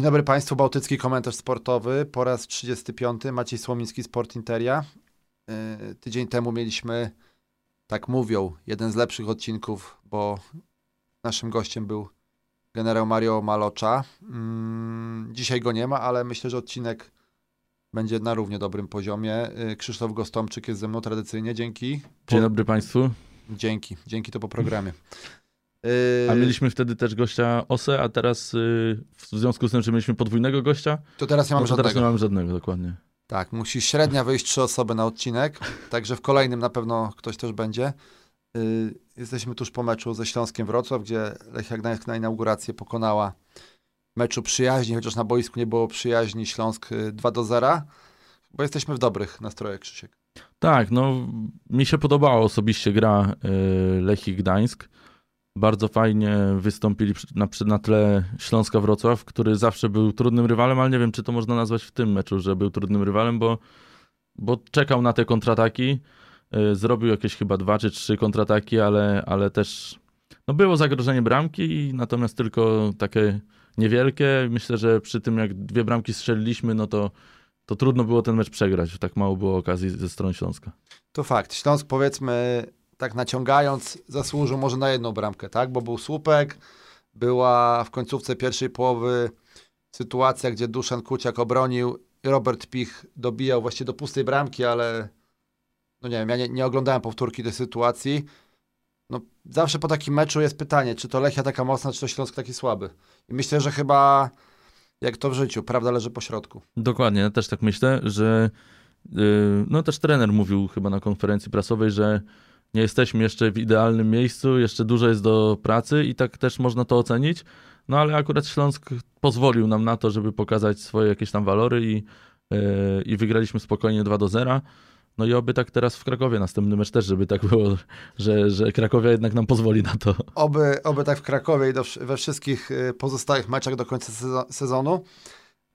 Dzień dobry Państwu, Bałtycki Komentarz Sportowy po raz 35. Maciej Słomiński, Sport Interia. Yy, tydzień temu mieliśmy, tak mówią, jeden z lepszych odcinków, bo naszym gościem był generał Mario Malocza. Yy, dzisiaj go nie ma, ale myślę, że odcinek będzie na równie dobrym poziomie. Yy, Krzysztof Gostomczyk jest ze mną tradycyjnie, dzięki. Dzień dobry Państwu. Dzięki, dzięki to po programie. A mieliśmy wtedy też gościa OSE, a teraz yy, w związku z tym, że mieliśmy podwójnego gościa, To teraz nie mam no to żadnego. teraz nie mamy żadnego, dokładnie. Tak, musi średnia wyjść trzy osoby na odcinek, także w kolejnym na pewno ktoś też będzie. Yy, jesteśmy tuż po meczu ze Śląskiem Wrocław, gdzie Lechia Gdańsk na inaugurację pokonała meczu przyjaźni, chociaż na boisku nie było przyjaźni, Śląsk yy, 2 do 0, bo jesteśmy w dobrych nastrojach, Krzysiek. Tak, no mi się podobała osobiście gra Lechii Gdańsk. Bardzo fajnie wystąpili na, na tle Śląska Wrocław, który zawsze był trudnym rywalem, ale nie wiem, czy to można nazwać w tym meczu, że był trudnym rywalem, bo, bo czekał na te kontrataki. Yy, zrobił jakieś chyba dwa czy trzy kontrataki, ale, ale też no było zagrożenie bramki, natomiast tylko takie niewielkie. Myślę, że przy tym jak dwie bramki strzeliliśmy, no to, to trudno było ten mecz przegrać. Tak mało było okazji ze strony Śląska. To fakt. Śląsk powiedzmy, tak naciągając, zasłużył może na jedną bramkę, tak? Bo był słupek, była w końcówce pierwszej połowy sytuacja, gdzie Duszan Kuciak obronił i Robert Pich dobijał właściwie do pustej bramki, ale no nie wiem, ja nie, nie oglądałem powtórki tej sytuacji. No, zawsze po takim meczu jest pytanie, czy to Lechia taka mocna, czy to Śląsk taki słaby. I myślę, że chyba jak to w życiu, prawda leży po środku. Dokładnie, ja też tak myślę, że yy, no też trener mówił chyba na konferencji prasowej, że nie jesteśmy jeszcze w idealnym miejscu, jeszcze dużo jest do pracy i tak też można to ocenić. No ale akurat Śląsk pozwolił nam na to, żeby pokazać swoje jakieś tam walory i, yy, i wygraliśmy spokojnie 2 do 0. No i oby tak teraz w Krakowie następny mecz też, żeby tak było, że, że Krakowia jednak nam pozwoli na to. Oby, oby tak w Krakowie i do, we wszystkich y, pozostałych meczach do końca sezo- sezonu.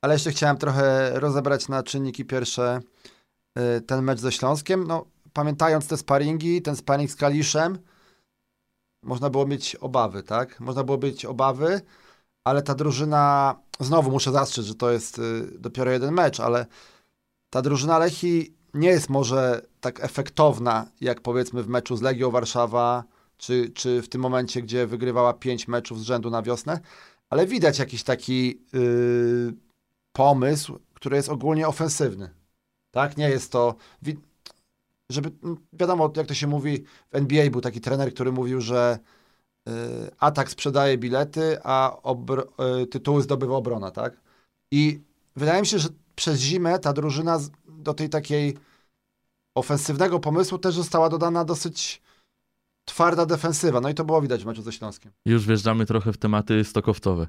Ale jeszcze chciałem trochę rozebrać na czynniki pierwsze y, ten mecz ze Śląskiem. No, pamiętając te sparingi, ten sparing z Kaliszem, można było mieć obawy, tak? Można było mieć obawy, ale ta drużyna, znowu muszę zastrzec, że to jest y, dopiero jeden mecz, ale ta drużyna Lechi nie jest może tak efektowna, jak powiedzmy w meczu z Legią Warszawa, czy, czy w tym momencie, gdzie wygrywała pięć meczów z rzędu na wiosnę, ale widać jakiś taki yy, pomysł, który jest ogólnie ofensywny. Tak? Nie jest to. Żeby, mm, wiadomo, jak to się mówi, w NBA był taki trener, który mówił, że yy, atak sprzedaje bilety, a obr- yy, tytuły zdobywa obrona, tak? I wydaje mi się, że przez zimę ta drużyna do tej takiej ofensywnego pomysłu też została dodana dosyć twarda defensywa. No i to było widać w meczu ze Śląskiem. Już wjeżdżamy trochę w tematy stokowcowe.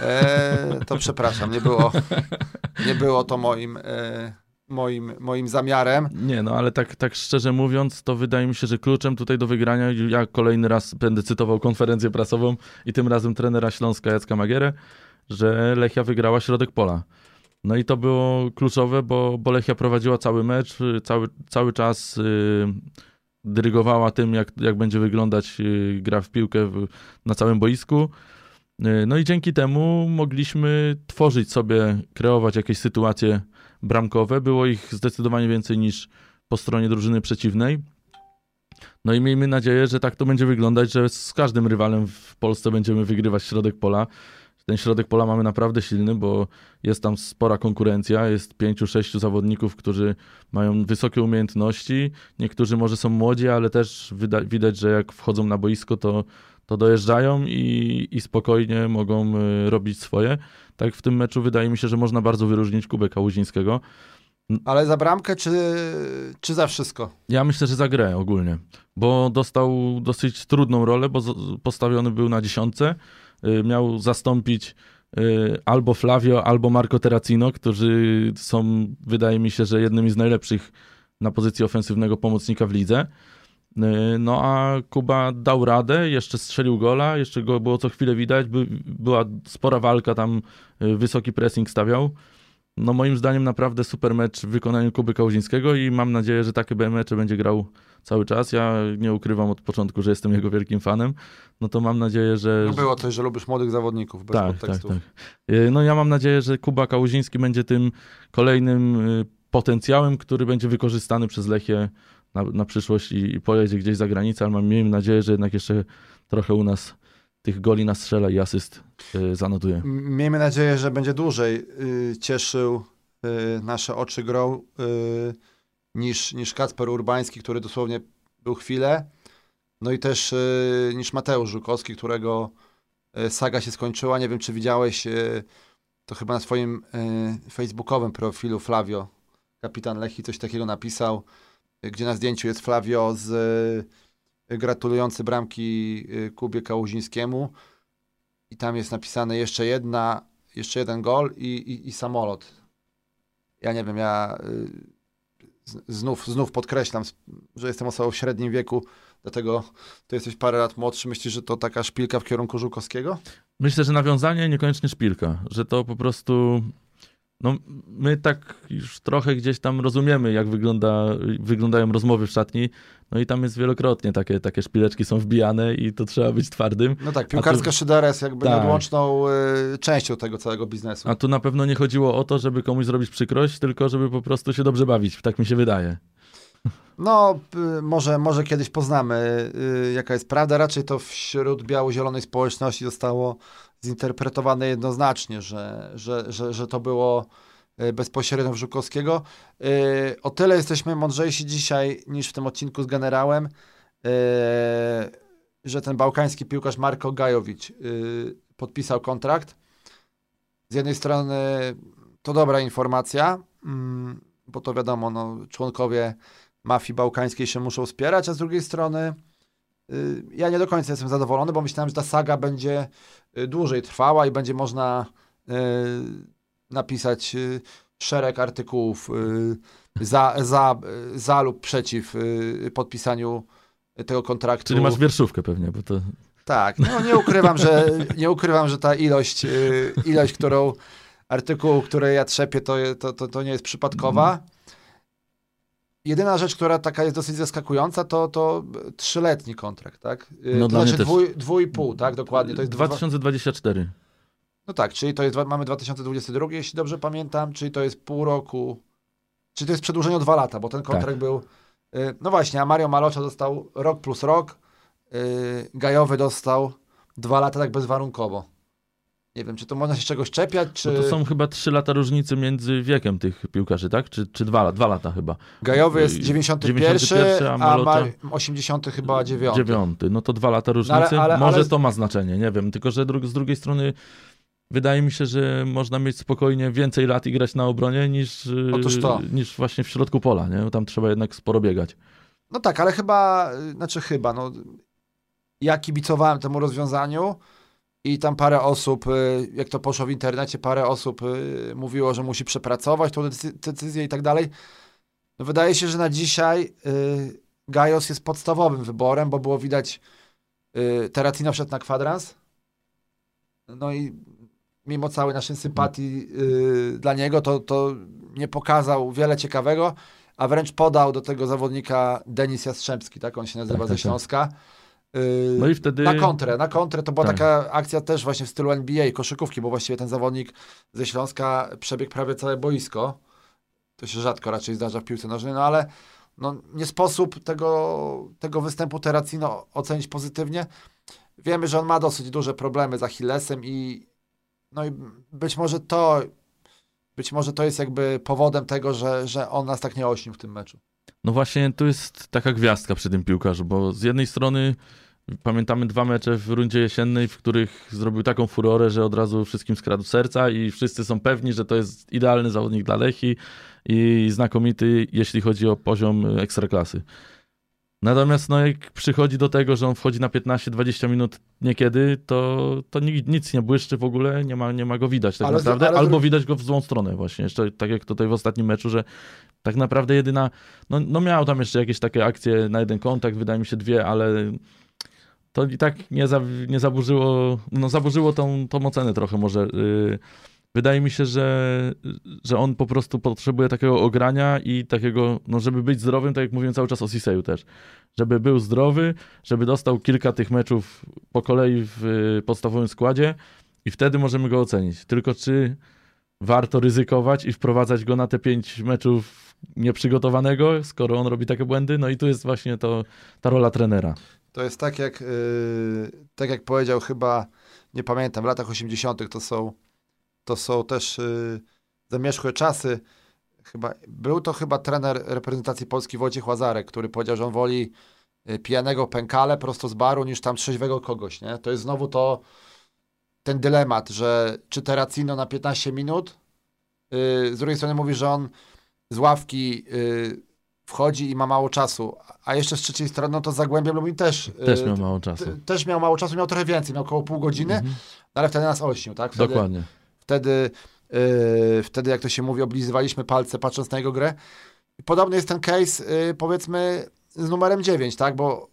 Eee, to przepraszam, nie było, nie było to moim, e, moim, moim zamiarem. Nie, no ale tak, tak szczerze mówiąc, to wydaje mi się, że kluczem tutaj do wygrania, ja kolejny raz będę cytował konferencję prasową i tym razem trenera Śląska Jacka Magierę, że Lechia wygrała środek pola. No i to było kluczowe, bo, bo Lechia prowadziła cały mecz, cały, cały czas y, dyrygowała tym, jak, jak będzie wyglądać y, gra w piłkę w, na całym boisku. Y, no i dzięki temu mogliśmy tworzyć sobie, kreować jakieś sytuacje bramkowe. Było ich zdecydowanie więcej niż po stronie drużyny przeciwnej. No i miejmy nadzieję, że tak to będzie wyglądać, że z każdym rywalem w Polsce będziemy wygrywać środek pola. Ten środek pola mamy naprawdę silny, bo jest tam spora konkurencja, jest pięciu, sześciu zawodników, którzy mają wysokie umiejętności. Niektórzy może są młodzi, ale też widać, że jak wchodzą na boisko, to, to dojeżdżają i, i spokojnie mogą y, robić swoje. Tak w tym meczu wydaje mi się, że można bardzo wyróżnić Kubę Kałuzińskiego. Ale za bramkę, czy, czy za wszystko? Ja myślę, że za grę ogólnie, bo dostał dosyć trudną rolę, bo postawiony był na dziesiątce. Y, Miał zastąpić y, albo Flavio, albo Marco Terracino, którzy są, wydaje mi się, że jednymi z najlepszych na pozycji ofensywnego pomocnika w lidze. Y, No a Kuba dał radę, jeszcze strzelił gola, jeszcze go było co chwilę widać, by, była spora walka tam, wysoki pressing stawiał. no moim zdaniem naprawdę super mecz w wykonaniu Kuby Kałuzińskiego i mam nadzieję, że takie mecze będzie grał cały czas. Ja nie ukrywam od początku, że jestem jego wielkim fanem. No to mam nadzieję, że... No było coś, że lubisz młodych zawodników, bez tak, tak, podtekstów. tak. Y, No ja mam nadzieję, że Kuba Kałuziński będzie tym kolejnym y, potencjałem, który będzie wykorzystany przez Lechię na, na przyszłość i, i pojedzie gdzieś za granicę, ale mam, miejmy nadzieję, że jednak jeszcze trochę u nas tych goli nastrzela i asyst y, zanotuje. Miejmy nadzieję, że będzie dłużej cieszył nasze oczy grą niż, niż Kacper Urbański, który dosłownie był chwilę. No i też y, niż Mateusz Żukowski, którego y, saga się skończyła. Nie wiem, czy widziałeś y, to chyba na swoim y, facebookowym profilu Flavio, kapitan Lechi, coś takiego napisał, gdzie na zdjęciu jest Flavio z gratulujący bramki Kubie Kałuzińskiemu i tam jest napisane jeszcze jedna, jeszcze jeden gol i, i, i samolot. Ja nie wiem, ja znów, znów podkreślam, że jestem osobą w średnim wieku, dlatego ty jesteś parę lat młodszy. Myślisz, że to taka szpilka w kierunku Żukowskiego? Myślę, że nawiązanie niekoniecznie szpilka, że to po prostu. No, my tak już trochę gdzieś tam rozumiemy, jak wygląda, wyglądają rozmowy w szatni. No i tam jest wielokrotnie takie, takie szpileczki są wbijane i to trzeba być twardym. No tak, piłkarska szydera jest jakby Tak. nieodłączną y, częścią tego całego biznesu. A tu na pewno nie chodziło o to, żeby komuś zrobić przykrość, tylko żeby po prostu się dobrze bawić. Tak mi się wydaje. No, może, może kiedyś poznamy, y, jaka jest prawda. Raczej to wśród biało-zielonej społeczności zostało zinterpretowane jednoznacznie, że, że, że, że to było y, bezpośrednio w Żukowskiego. Y, O tyle jesteśmy mądrzejsi dzisiaj niż w tym odcinku z generałem, y, że ten bałkański piłkarz Marko Gajowicz podpisał kontrakt. Z jednej strony to dobra informacja, mm, bo to wiadomo, no, członkowie mafii bałkańskiej się muszą wspierać, a z drugiej strony ja nie do końca jestem zadowolony, bo myślałem, że ta saga będzie dłużej trwała i będzie można y, napisać y, szereg artykułów y, za, za, za lub przeciw podpisaniu tego kontraktu. Czyli masz wierszówkę pewnie, bo to. Tak, no nie ukrywam, że nie ukrywam, że ta ilość, ilość, którą artykułu, które ja trzepię, to, to, to, to nie jest przypadkowa. Jedyna rzecz, która taka jest dosyć zaskakująca, to, to trzyletni kontrakt, tak? Y, No to dla znaczy dwój, dwój i pół, tak? Dokładnie. To jest dwa, 2024. no tak, czyli to jest, dwa- mamy 2022, jeśli dobrze pamiętam, czyli to jest pół roku, czyli to jest przedłużenie o dwa lata, bo ten kontrakt Tak. był, y, no właśnie, a Mario Malocza dostał rok plus rok, y, Gajowy dostał dwa lata tak bezwarunkowo. Nie wiem, czy to można się czegoś czepiać, czy Bo to są chyba 3 lata różnicy między wiekiem tych piłkarzy, tak? Czy, czy 2 lata? 2 lata chyba. Gajowy jest y, 91, 91, a, a Mar- Malocza- 80 chyba 9. Dziewiąty. No to dwa lata różnicy. ale- ale- Może ale- to ma znaczenie, nie wiem. Tylko, że dru- z drugiej strony wydaje mi się, że można mieć spokojnie więcej lat i grać na obronie niż, y, niż właśnie w środku pola, nie? Bo Tam trzeba jednak sporo biegać. No tak, ale chyba, znaczy chyba, no ja kibicowałem temu rozwiązaniu i tam parę osób, y, jak to poszło w internecie, parę osób y, mówiło, że musi przepracować tą decy- decyzję i tak dalej. No wydaje się, że na dzisiaj y, Gajos jest podstawowym wyborem, bo było widać, y, Teratino wszedł na kwadrans, no i mimo całej naszej sympatii y, dla niego, to, to nie pokazał wiele ciekawego, a wręcz podał do tego zawodnika Denis Jastrzębski, tak on się nazywa Tak, ze tak, tak. Śląska. Y, No i wtedy... Na kontrę, na kontrę to była Tak. taka akcja też właśnie w stylu NBA, koszykówki, bo właściwie ten zawodnik ze Śląska przebiegł prawie całe boisko. To się rzadko raczej zdarza w piłce nożnej, no ale no, nie sposób tego, tego występu Terracino ocenić pozytywnie. Wiemy, że on ma dosyć duże problemy z Achillesem i no i być może to być może to jest jakby powodem tego, że, że on nas tak nie ośnił w tym meczu. No właśnie, tu jest taka gwiazdka przy tym piłkarzu, bo z jednej strony pamiętamy dwa mecze w rundzie jesiennej, w których zrobił taką furorę, że od razu wszystkim skradł serca i wszyscy są pewni, że to jest idealny zawodnik dla Lechi i znakomity, jeśli chodzi o poziom ekstraklasy. Natomiast no, jak przychodzi do tego, że on wchodzi na 15-20 minut niekiedy, to, to ni- nic nie błyszczy w ogóle, nie ma, nie ma go widać tak Ale naprawdę, ale albo widać go w złą stronę właśnie, jeszcze tak jak tutaj w ostatnim meczu, że tak naprawdę jedyna, no, no miał tam jeszcze jakieś takie akcje na jeden kontakt, wydaje mi się dwie, ale to i tak nie, za, nie zaburzyło, no zaburzyło tą, tą ocenę trochę może yy, wydaje mi się, że, że on po prostu potrzebuje takiego ogrania i takiego, no żeby być zdrowym, tak jak mówiłem cały czas o Siseju też, żeby był zdrowy, żeby dostał kilka tych meczów po kolei w y, podstawowym składzie i wtedy możemy go ocenić. Tylko czy warto ryzykować i wprowadzać go na te pięć meczów nieprzygotowanego, skoro on robi takie błędy? No i tu jest właśnie to, ta rola trenera. To jest tak jak, yy, tak jak powiedział chyba, nie pamiętam, w latach 80. to są, to są też yy, zamierzchłe czasy. Chyba, był to chyba trener reprezentacji Polski Wojciech Łazarek, który powiedział, że on woli yy, pijanego pękale prosto z baru niż tam trzeźwego kogoś. Nie? To jest znowu to ten dylemat, że czy Terracino na 15 minut, yy, z drugiej strony mówi, że on z ławki yy, wchodzi i ma mało czasu, a jeszcze z trzeciej strony no to Zagłębie Lubin też... Też yy, miał mało czasu. t- Też miał mało czasu, miał trochę więcej, miał około pół godziny, Mhm. no ale wtedy nas olśnił, tak? Wtedy, Dokładnie. Wtedy, yy, wtedy, jak to się mówi, oblizywaliśmy palce patrząc na jego grę. Podobny jest ten case, yy, powiedzmy, z numerem 9, tak? Bo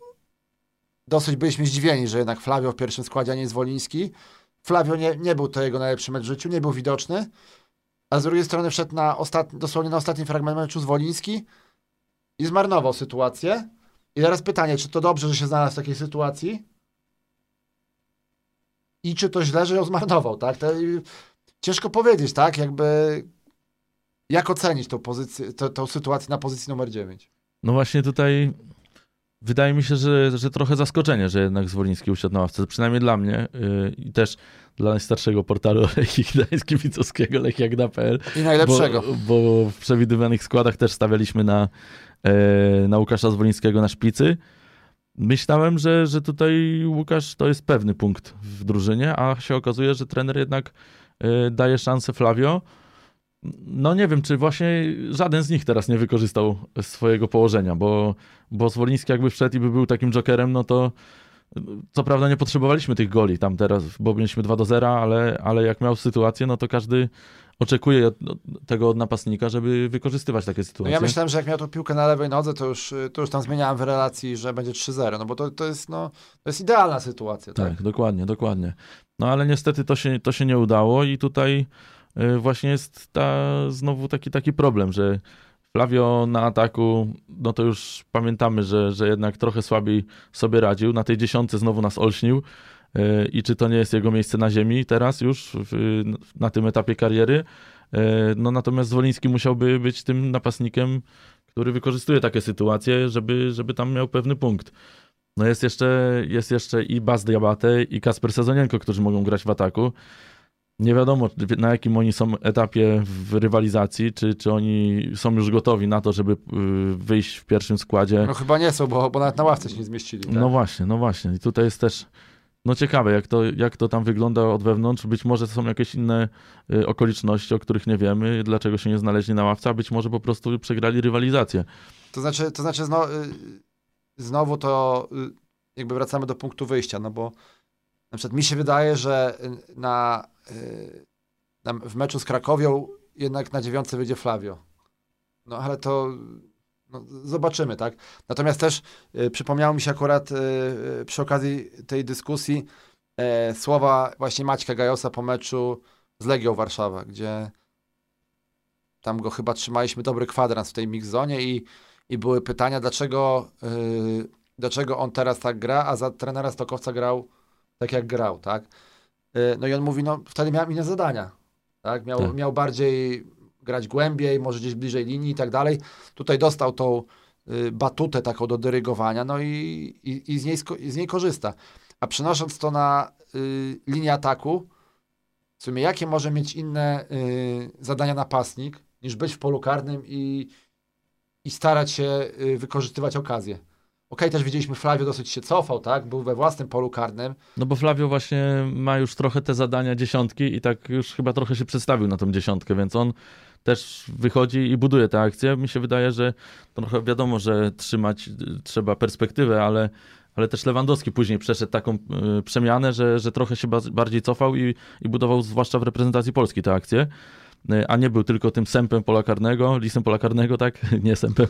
dosyć byliśmy zdziwieni, że jednak Flavio w pierwszym składzie, a nie Zwoliński. Flavio nie, nie był to jego najlepszy mecz w życiu, nie był widoczny, a z drugiej strony wszedł na ostatni, dosłownie na ostatni fragment meczu Zwoliński i zmarnował sytuację. I teraz pytanie, czy to dobrze, że się znalazł w takiej sytuacji? I czy to źle, że ją zmarnował, tak? To, ciężko powiedzieć, tak? Jakby jak ocenić tą pozycję, tą, tą sytuację na pozycji numer 9? No właśnie tutaj wydaje mi się, że, że trochę zaskoczenie, że jednak Zwoliński usiadł na ławce. Przynajmniej dla mnie yy, i też dla najstarszego portalu Lechii Gdańsk-Kibicowskiego lechiagda.pl, I najlepszego. Bo, bo w przewidywanych składach też stawialiśmy na, e, na Łukasza Zwolińskiego na szpicy. Myślałem, że, że tutaj Łukasz to jest pewny punkt w drużynie, a się okazuje, że trener jednak e, daje szansę Flavio. No nie wiem, czy właśnie żaden z nich teraz nie wykorzystał swojego położenia, bo, bo Zwoliński jakby wszedł i by był takim jokerem, no to co prawda nie potrzebowaliśmy tych goli tam teraz, bo mieliśmy 2 do 0, ale, ale jak miał sytuację, no to każdy oczekuje od, od tego od napastnika, żeby wykorzystywać takie No sytuacje. ja myślałem, że jak miał tą piłkę na lewej nodze, to już, to już tam zmieniałem w relacji, że będzie 3-0, no bo to, to, jest, no, to jest idealna sytuacja, tak? Tak, dokładnie, dokładnie. No ale niestety to się, to się nie udało i tutaj właśnie jest ta, znowu taki, taki problem, że Flavio na ataku, no to już pamiętamy, że, że jednak trochę słabiej sobie radził. Na tej dziesiątce znowu nas olśnił. Y, I czy to nie jest jego miejsce na ziemi teraz już w, na tym etapie kariery? Y, No natomiast Zwoliński musiałby być tym napastnikiem, który wykorzystuje takie sytuacje, żeby, żeby tam miał pewny punkt. No jest jeszcze, jest jeszcze i Bas Diabate i Kasper Sezonienko, którzy mogą grać w ataku. Nie wiadomo, na jakim oni są etapie w rywalizacji, czy, czy oni są już gotowi na to, żeby y, wyjść w pierwszym składzie. No chyba nie są, bo, bo nawet na ławce się nie zmieścili. Tak? No właśnie, no właśnie. I tutaj jest też no ciekawe, jak to, jak to tam wygląda od wewnątrz. Być może są jakieś inne y, okoliczności, o których nie wiemy, dlaczego się nie znaleźli na ławce, a być może po prostu przegrali rywalizację. To znaczy, to znaczy znowu, znowu to y, jakby wracamy do punktu wyjścia, no bo na przykład mi się wydaje, że y, na, y, na, w meczu z Krakowią jednak na dziewiątce wyjdzie Flavio. No ale to no, zobaczymy, tak? Natomiast też y, przypomniało mi się akurat y, y, przy okazji tej dyskusji e, słowa właśnie Maćka Gajosa po meczu z Legią Warszawa, gdzie tam go chyba trzymaliśmy dobry kwadrans w tej mix zonie i, i były pytania, dlaczego, yy, dlaczego on teraz tak gra, a za trenera Stokowca grał tak jak grał, tak? Yy, no i on mówi, no wtedy miał inne zadania, tak? Miał, Tak. miał bardziej grać głębiej, może gdzieś bliżej linii i tak dalej. Tutaj dostał tą y, batutę taką do dyrygowania, no i, i, i, z, niej, z niej korzysta. A przenosząc to na y, linię ataku, w sumie jakie może mieć inne y, zadania napastnik, niż być w polu karnym i, i starać się y, wykorzystywać okazję. Okej, też widzieliśmy, Flavio dosyć się cofał, tak? Był we własnym polu karnym. No bo Flavio właśnie ma już trochę te zadania dziesiątki i tak już chyba trochę się przedstawił na tą dziesiątkę, więc on też wychodzi i buduje te akcje. Mi się wydaje, że trochę wiadomo, że trzymać y, trzeba perspektywę, ale, ale też Lewandowski później przeszedł taką y, przemianę, że, że trochę się ba- bardziej cofał i, i budował zwłaszcza w reprezentacji Polski te akcje. Y, A nie był tylko tym sępem pola karnego, pola karnego, tak? Nie sępem.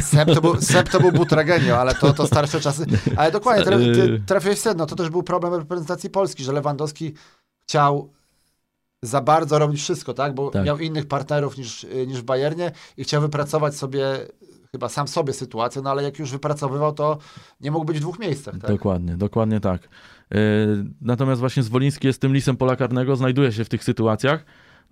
Sep to był, Sep to był Butragenio, ale to, to starsze czasy. Ale dokładnie, traf, ty Y. trafiłeś w sedno. To też był problem reprezentacji Polski, że Lewandowski chciał za bardzo robić wszystko, tak? Bo Tak. miał innych partnerów niż, y, niż w Bayernie i chciał wypracować sobie, chyba sam sobie sytuację, no ale jak już wypracowywał, to nie mógł być w dwóch miejscach, tak? Dokładnie, dokładnie tak. Natomiast właśnie Zwoliński jest tym lisem pola karnego, znajduje się w tych sytuacjach,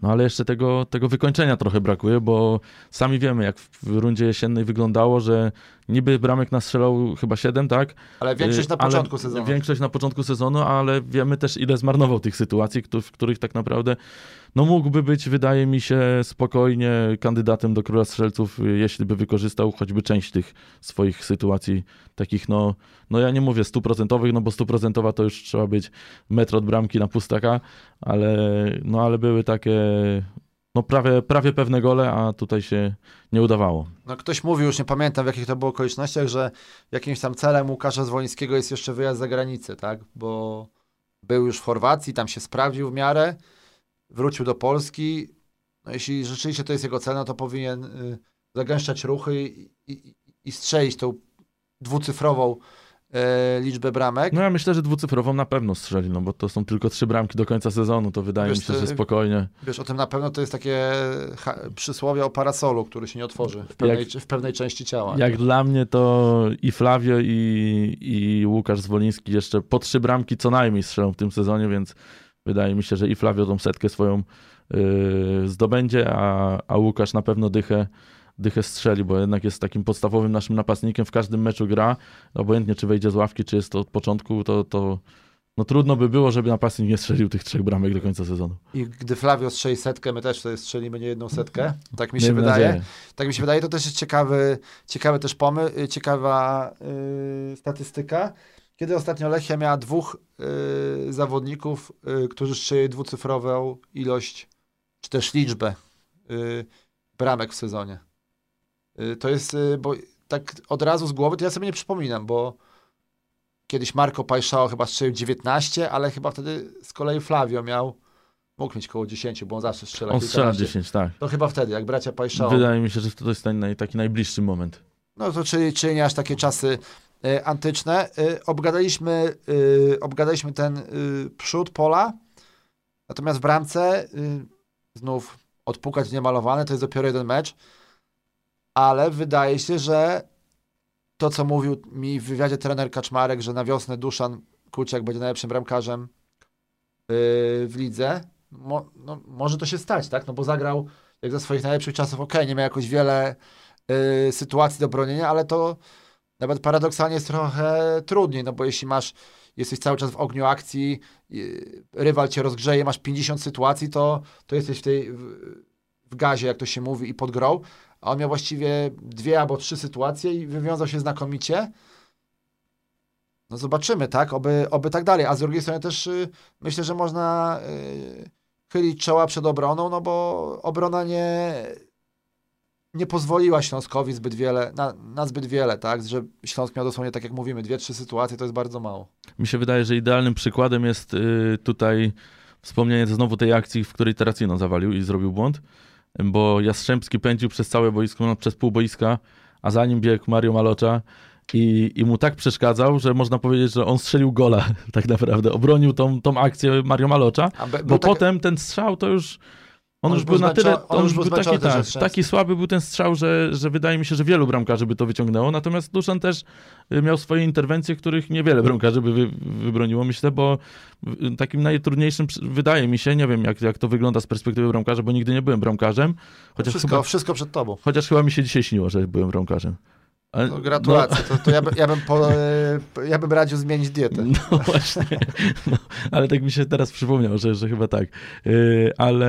no ale jeszcze tego, tego wykończenia trochę brakuje, bo sami wiemy, jak w rundzie jesiennej wyglądało, że niby bramek nastrzelał chyba 7, tak? Ale większość na Yy, ale początku sezonu. Większość na początku sezonu, ale wiemy też, ile zmarnował tych sytuacji, w których tak naprawdę no mógłby być, wydaje mi się, spokojnie kandydatem do króla strzelców, y, jeśli by wykorzystał choćby część tych swoich sytuacji takich, no, no ja nie mówię stuprocentowych, no bo stuprocentowa to już trzeba być metr od bramki na pustaka, ale, no, ale były takie no prawie, prawie pewne gole, a tutaj się nie udawało. No ktoś mówił, już nie pamiętam w jakich to było okolicznościach, że jakimś tam celem Łukasza Zwolińskiego jest jeszcze wyjazd za granicę, tak? Bo był już w Chorwacji, tam się sprawdził w miarę, wrócił do Polski. No jeśli rzeczywiście to jest jego cel, no to powinien y, zagęszczać ruchy i, i, i strzelić tą dwucyfrową e, liczbę bramek. No ja myślę, że dwucyfrową na pewno strzeli, no bo to są tylko trzy bramki do końca sezonu, to wydaje Wiesz, mi się, że spokojnie. Wiesz, o tym na pewno to jest takie przysłowie o parasolu, który się nie otworzy w pewnej, w pewnej części ciała. Jak dla mnie to i Flavio i, i Łukasz Zwoliński jeszcze po trzy bramki co najmniej strzelą w tym sezonie, więc wydaje mi się, że i Flavio tą setkę swoją yy, zdobędzie, a, a Łukasz na pewno dychę, dychę strzeli, bo jednak jest takim podstawowym naszym napastnikiem, w każdym meczu gra, obojętnie czy wejdzie z ławki, czy jest to od początku, to, to no trudno by było, żeby napastnik nie strzelił tych trzech bramek do końca sezonu. I gdy Flavio strzeli setkę, my też sobie strzelimy nie jedną setkę. Tak mi się Miejmy wydaje. nadzieję. Tak mi się wydaje, to też jest ciekawy, ciekawy też pomysł, ciekawa yy, statystyka. Kiedy ostatnio Lechia miała dwóch yy, zawodników, yy, którzy strzeli dwucyfrową ilość, czy też liczbę yy, bramek w sezonie. Yy, to jest, yy, bo tak od razu z głowy, to ja sobie nie przypominam, bo kiedyś Marco Pajszao chyba strzelił 19, ale chyba wtedy z kolei Flavio miał, mógł mieć koło 10, bo on zawsze strzela On strzela kilkanaście. 10, tak. To chyba wtedy, jak bracia Pajszao. Wydaje mi się, że to jest ten taki najbliższy moment. No to czyli, czyli nie aż takie czasy antyczne. E, obgadaliśmy, e, obgadaliśmy ten przód pola, natomiast w bramce e, znów odpukać niemalowane, to jest dopiero jeden mecz, ale wydaje się, że to, co mówił mi w wywiadzie trener Kaczmarek, że na wiosnę Duszan Kuciak będzie najlepszym bramkarzem w lidze, mo, no, może to się stać, tak? No bo zagrał jak za swoich najlepszych czasów, okej, nie miał jakoś wiele y, sytuacji do bronienia, ale to nawet paradoksalnie jest trochę trudniej, no bo jeśli masz, jesteś cały czas w ogniu akcji, rywal cię rozgrzeje, masz 50 sytuacji, to, to jesteś w tej w, w gazie, jak to się mówi, i pod grą, a on miał właściwie dwie albo trzy sytuacje i wywiązał się znakomicie. No zobaczymy, tak, oby, oby tak dalej, a z drugiej strony też y, myślę, że można y, chylić czoła przed obroną, no bo obrona nie, nie pozwoliła Śląskowi zbyt wiele, na, na zbyt wiele, tak? Że Śląsk miał dosłownie, tak jak mówimy, dwie, trzy sytuacje, to jest bardzo mało. Mi się wydaje, że idealnym przykładem jest y, tutaj wspomnienie znowu tej akcji, w której Terracino zawalił i zrobił błąd, bo Jastrzębski pędził przez całe boisko, no, przez pół boiska, a za nim biegł Mario Malocza i, i mu tak przeszkadzał, że można powiedzieć, że on strzelił gola tak naprawdę. Obronił tą, tą akcję Mario Malocza, be, bo tak- potem ten strzał to już... On, On już był na tyle, on już był taki, tak, taki słaby był ten strzał, że, że wydaje mi się, że wielu bramkarzy by to wyciągnęło, natomiast Duszan też y, miał swoje interwencje, których niewiele bramkarzy by wy, wybroniło, myślę, bo y, takim najtrudniejszym, wydaje mi się, nie wiem jak, jak to wygląda z perspektywy bramkarza, bo nigdy nie byłem bramkarzem, chociaż, wszystko, chyba, wszystko przed tobą. chociaż chyba mi się dzisiaj śniło, że byłem bramkarzem. Ale- No, gratulacje. To, to ja, by, ja, bym po, e, ja bym radził zmienić dietę. No właśnie, no, ale tak mi się teraz przypomniał, że, że chyba tak. Yy, ale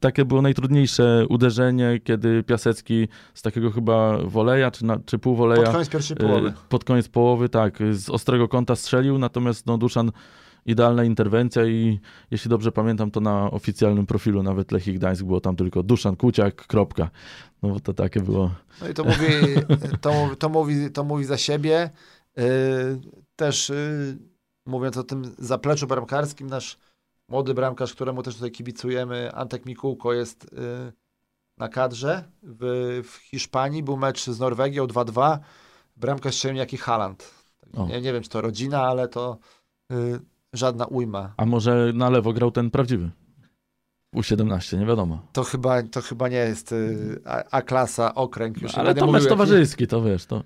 takie było najtrudniejsze uderzenie, kiedy Piasecki z takiego chyba woleja, czy, na, czy Pod półwoleja, koniec pierwszej yy, połowy. pod koniec połowy, tak, z ostrego kąta strzelił, natomiast no, Duszan idealna interwencja i jeśli dobrze pamiętam, to na oficjalnym profilu nawet Lechii Gdańsk było tam tylko Duszan Kuciak, kropka. No bo to takie było. No i to mówi, to, to, mówi, to mówi za siebie. Yy, też yy, mówiąc o tym zapleczu bramkarskim, nasz młody bramkarz, któremu też tutaj kibicujemy, Antek Mikułko jest yy, na kadrze w, w Hiszpanii. Był mecz z Norwegią 2-2. Bramkarz strzelił jaki Haland. O. Nie, nie wiem, czy to rodzina, ale to żadna ujma. A może na lewo grał ten prawdziwy? U17, nie wiadomo. To chyba, to chyba nie jest y, A-klasa, okręg. Już nie Ale to mecz towarzyski, to wiesz, to...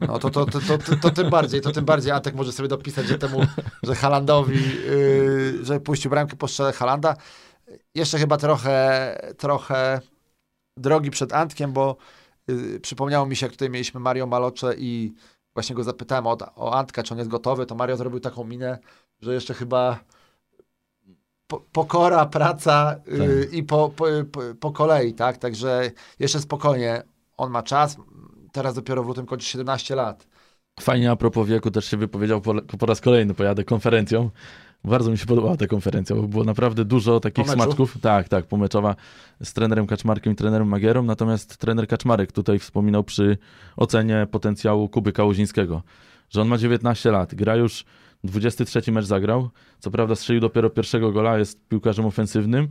No to, to, to, to, tym bardziej, to tym bardziej Antek może sobie dopisać, że temu, że Halandowi, yy, że puścił bramkę po strzale Halanda. Jeszcze chyba trochę, trochę drogi przed Antkiem, bo yy, przypomniało mi się, jak tutaj mieliśmy Mario Malocze i właśnie go zapytałem o, o Antka, czy on jest gotowy, to Mario zrobił taką minę, że jeszcze chyba pokora, praca yy, i po, po, po, kolei, tak? Także jeszcze spokojnie, on ma czas, teraz dopiero w lutym kończy 17 lat. Fajnie a propos wieku też się wypowiedział po, po raz kolejny, pojadę konferencją. Bardzo mi się podobała ta konferencja, bo było naprawdę dużo takich smaczków. Tak, tak, pomeczowa z trenerem Kaczmarkiem i trenerem Magierą, natomiast trener Kaczmarek tutaj wspominał przy ocenie potencjału Kuby Kałuzińskiego, że on ma 19 lat, gra już 23 mecz zagrał, co prawda strzelił dopiero pierwszego gola, jest piłkarzem ofensywnym,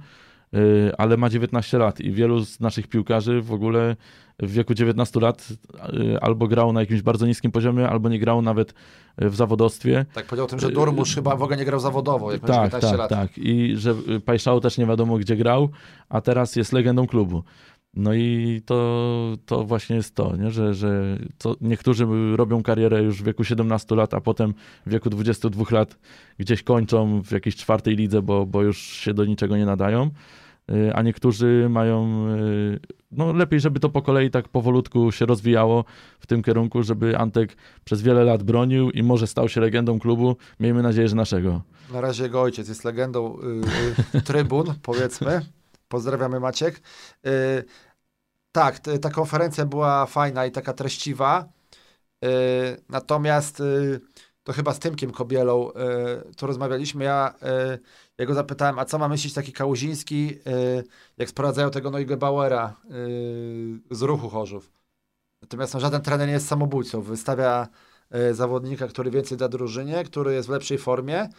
yy, ale ma 19 lat i wielu z naszych piłkarzy w ogóle w wieku 19 lat yy, albo grało na jakimś bardzo niskim poziomie, albo nie grało nawet yy, w zawodowstwie. Tak powiedział o tym, że Durmusz chyba w ogóle nie grał zawodowo, jak Tak, 19 tak, lat. tak. I że y, Pajszał też nie wiadomo gdzie grał, a teraz jest legendą klubu. No i to, to właśnie jest to, nie? że, że to niektórzy robią karierę już w wieku 17 lat, a potem w wieku 22 lat gdzieś kończą w jakiejś czwartej lidze, bo, bo już się do niczego nie nadają. Y, A niektórzy mają, y, no lepiej, żeby to po kolei tak powolutku się rozwijało w tym kierunku, żeby Antek przez wiele lat bronił i może stał się legendą klubu. Miejmy nadzieję, że naszego. Na razie jego ojciec jest legendą y, trybun, powiedzmy. Pozdrawiamy Maciek. Y, tak, t- ta konferencja była fajna i taka treściwa. Y, natomiast y, to chyba z Tymkiem Kobielą y, tu rozmawialiśmy. Ja, y, ja go zapytałem, a co ma myśleć taki Kałuziński, y, jak sprowadzają tego Noige Bauera z ruchu Chorzów. Natomiast no, żaden trener nie jest samobójcą. Wystawia zawodnika, który więcej da drużynie, który jest w lepszej formie.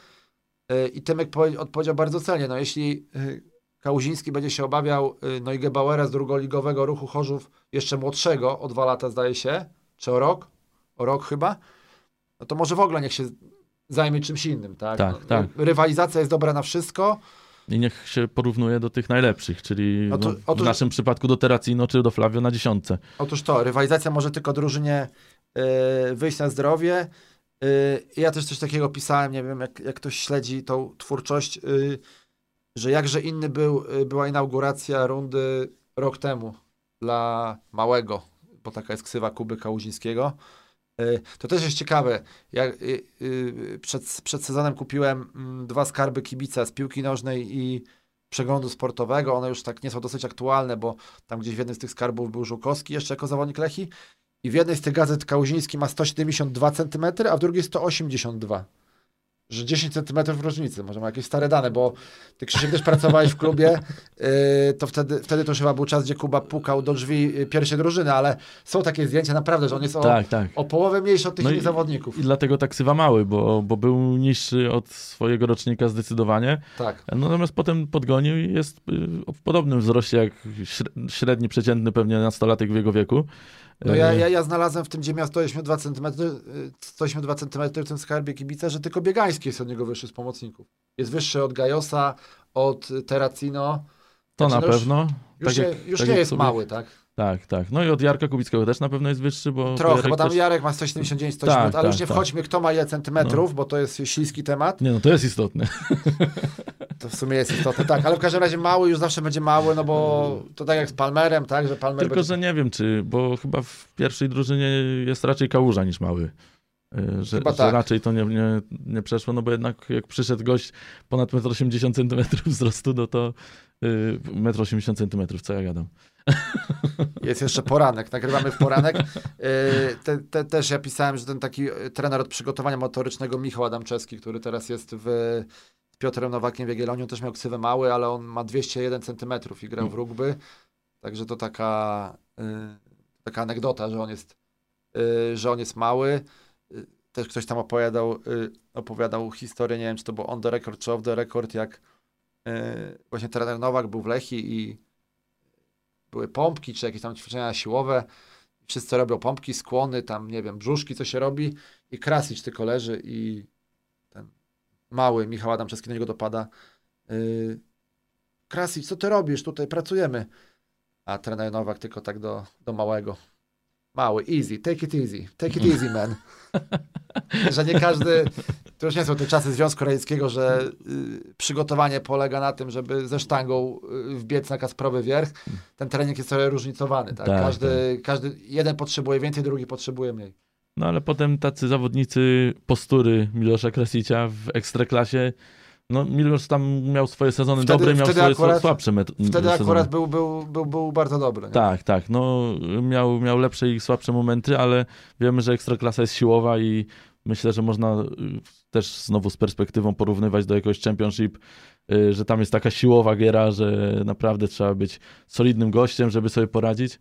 I Tymek powie- odpowiedział bardzo celnie. No, jeśli Kałuziński będzie się obawiał y, Noige Bauera z drugoligowego ruchu Chorzów, jeszcze młodszego, o dwa lata zdaje się, czy o rok, o rok chyba, no to może w ogóle niech się zajmie czymś innym, tak? Tak, no, tak. Rywalizacja jest dobra na wszystko. I niech się porównuje do tych najlepszych, czyli no, w otóż- naszym przypadku do Terracino czy do Flavio na dziesiątce. Otóż to, rywalizacja może tylko drużynie y, wyjść na zdrowie. Y, ja też coś takiego pisałem, nie wiem, jak, jak ktoś śledzi tą twórczość, y, że jakże inny był, y, była inauguracja rundy rok temu dla Małego, bo taka jest ksywa Kuby Kałuzińskiego. Y, To też jest ciekawe. Ja y, przed, przed sezonem kupiłem mm, dwa skarby kibica z piłki nożnej i przeglądu sportowego. One już tak nie są dosyć aktualne, bo tam gdzieś w jednym z tych skarbów był Żukowski jeszcze jako zawodnik Lechi i w jednej z tych gazet Kałuziński ma 172 cm, a w drugiej 182. Że 10 cm różnicy, może ma jakieś stare dane, bo ty Krzysiek też pracowałeś w klubie, yy, to wtedy, wtedy to chyba był czas, gdzie Kuba pukał do drzwi yy, pierwszej drużyny, ale są takie zdjęcia naprawdę, że on jest o, Tak, tak. o połowę mniejszy od tych No innych i- zawodników. I dlatego tak ksywa mały, bo, bo był niższy od swojego rocznika zdecydowanie. Tak. Natomiast potem podgonił i jest y, w podobnym wzroście jak śre- średni, przeciętny pewnie nastolatek w jego wieku. No ja, Y, ja, ja znalazłem w tym, gdzie miał 182 cm, y, 182 cm w tym skarbie kibica, że tylko Biegański jest od niego wyższy z pomocników. Jest wyższy od Gajosa, od Terracino. To na no już- pewno. Już, Tak nie, jak- już tak nie jest sobie- mały, tak? Tak, tak. No i od Jarka Kubickiego też na pewno jest wyższy, bo Trochę, Jarek bo tam też... Jarek ma 179, 180, Tak, ale tak, już nie tak. wchodźmy, kto ma ile centymetrów, bo to jest śliski temat. Nie no, to jest istotne. To w sumie jest istotne, tak. Ale w każdym razie mały już zawsze będzie mały, no bo to tak jak z Palmerem, tak, że Palmer Tylko, będzie... że nie wiem, czy, bo chyba w pierwszej drużynie jest raczej kałuża niż mały. Y, Że, Chyba że tak. raczej to nie, nie, nie przeszło, no bo jednak jak przyszedł gość ponad 1,80 m wzrostu, no to y, 1,80 m, co ja gadam. Jest jeszcze poranek, nagrywamy w poranek. Yy, Te, te, też ja pisałem, że ten taki y, trener od przygotowania motorycznego Michał Adamczewski, który teraz jest w, Piotrem Nowakiem w Jagielloniu, też miał ksywę mały, ale on ma 201 cm i grał w rugby. Także to taka, y, taka anegdota, że on jest, y, że on jest mały. Y, Też ktoś tam opowiadał, y, opowiadał historię, nie wiem, czy to było on the record, czy off the record, jak y, właśnie trener Nowak był w Lechi i były pompki, czy jakieś tam ćwiczenia siłowe. Wszyscy robią pompki, skłony, tam, nie wiem, brzuszki, co się robi i Krasić tylko leży i mały Michał Adamczewski do niego dopada. Yy, Krasić, co ty robisz? Tutaj pracujemy. A trener Nowak tylko tak do, do małego. Mały, easy, take it easy, take it easy, man. że nie każdy, to już nie są te czasy Związku Radzieckiego, że y, przygotowanie polega na tym, żeby ze sztangą y, wbiec na Kasprowy wierch. Ten trening jest trochę różnicowany. Tak? Tak, każdy, każdy, jeden potrzebuje więcej, drugi potrzebuje mniej. No ale potem tacy zawodnicy postury Milosza Krasicia w Ekstraklasie, no Milosz tam miał swoje sezony Wtedy- dobre, miał wtedy swoje akurat- słabsze met- Wtedy sezony. akurat był, był, był, był bardzo dobry. Nie? Tak, tak. No, miał, miał lepsze i słabsze momenty, ale wiemy, że ekstraklasa jest siłowa i myślę, że można y, też znowu z perspektywą porównywać do jakiegoś championship, y, że tam jest taka siłowa giera, że naprawdę trzeba być solidnym gościem, żeby sobie poradzić.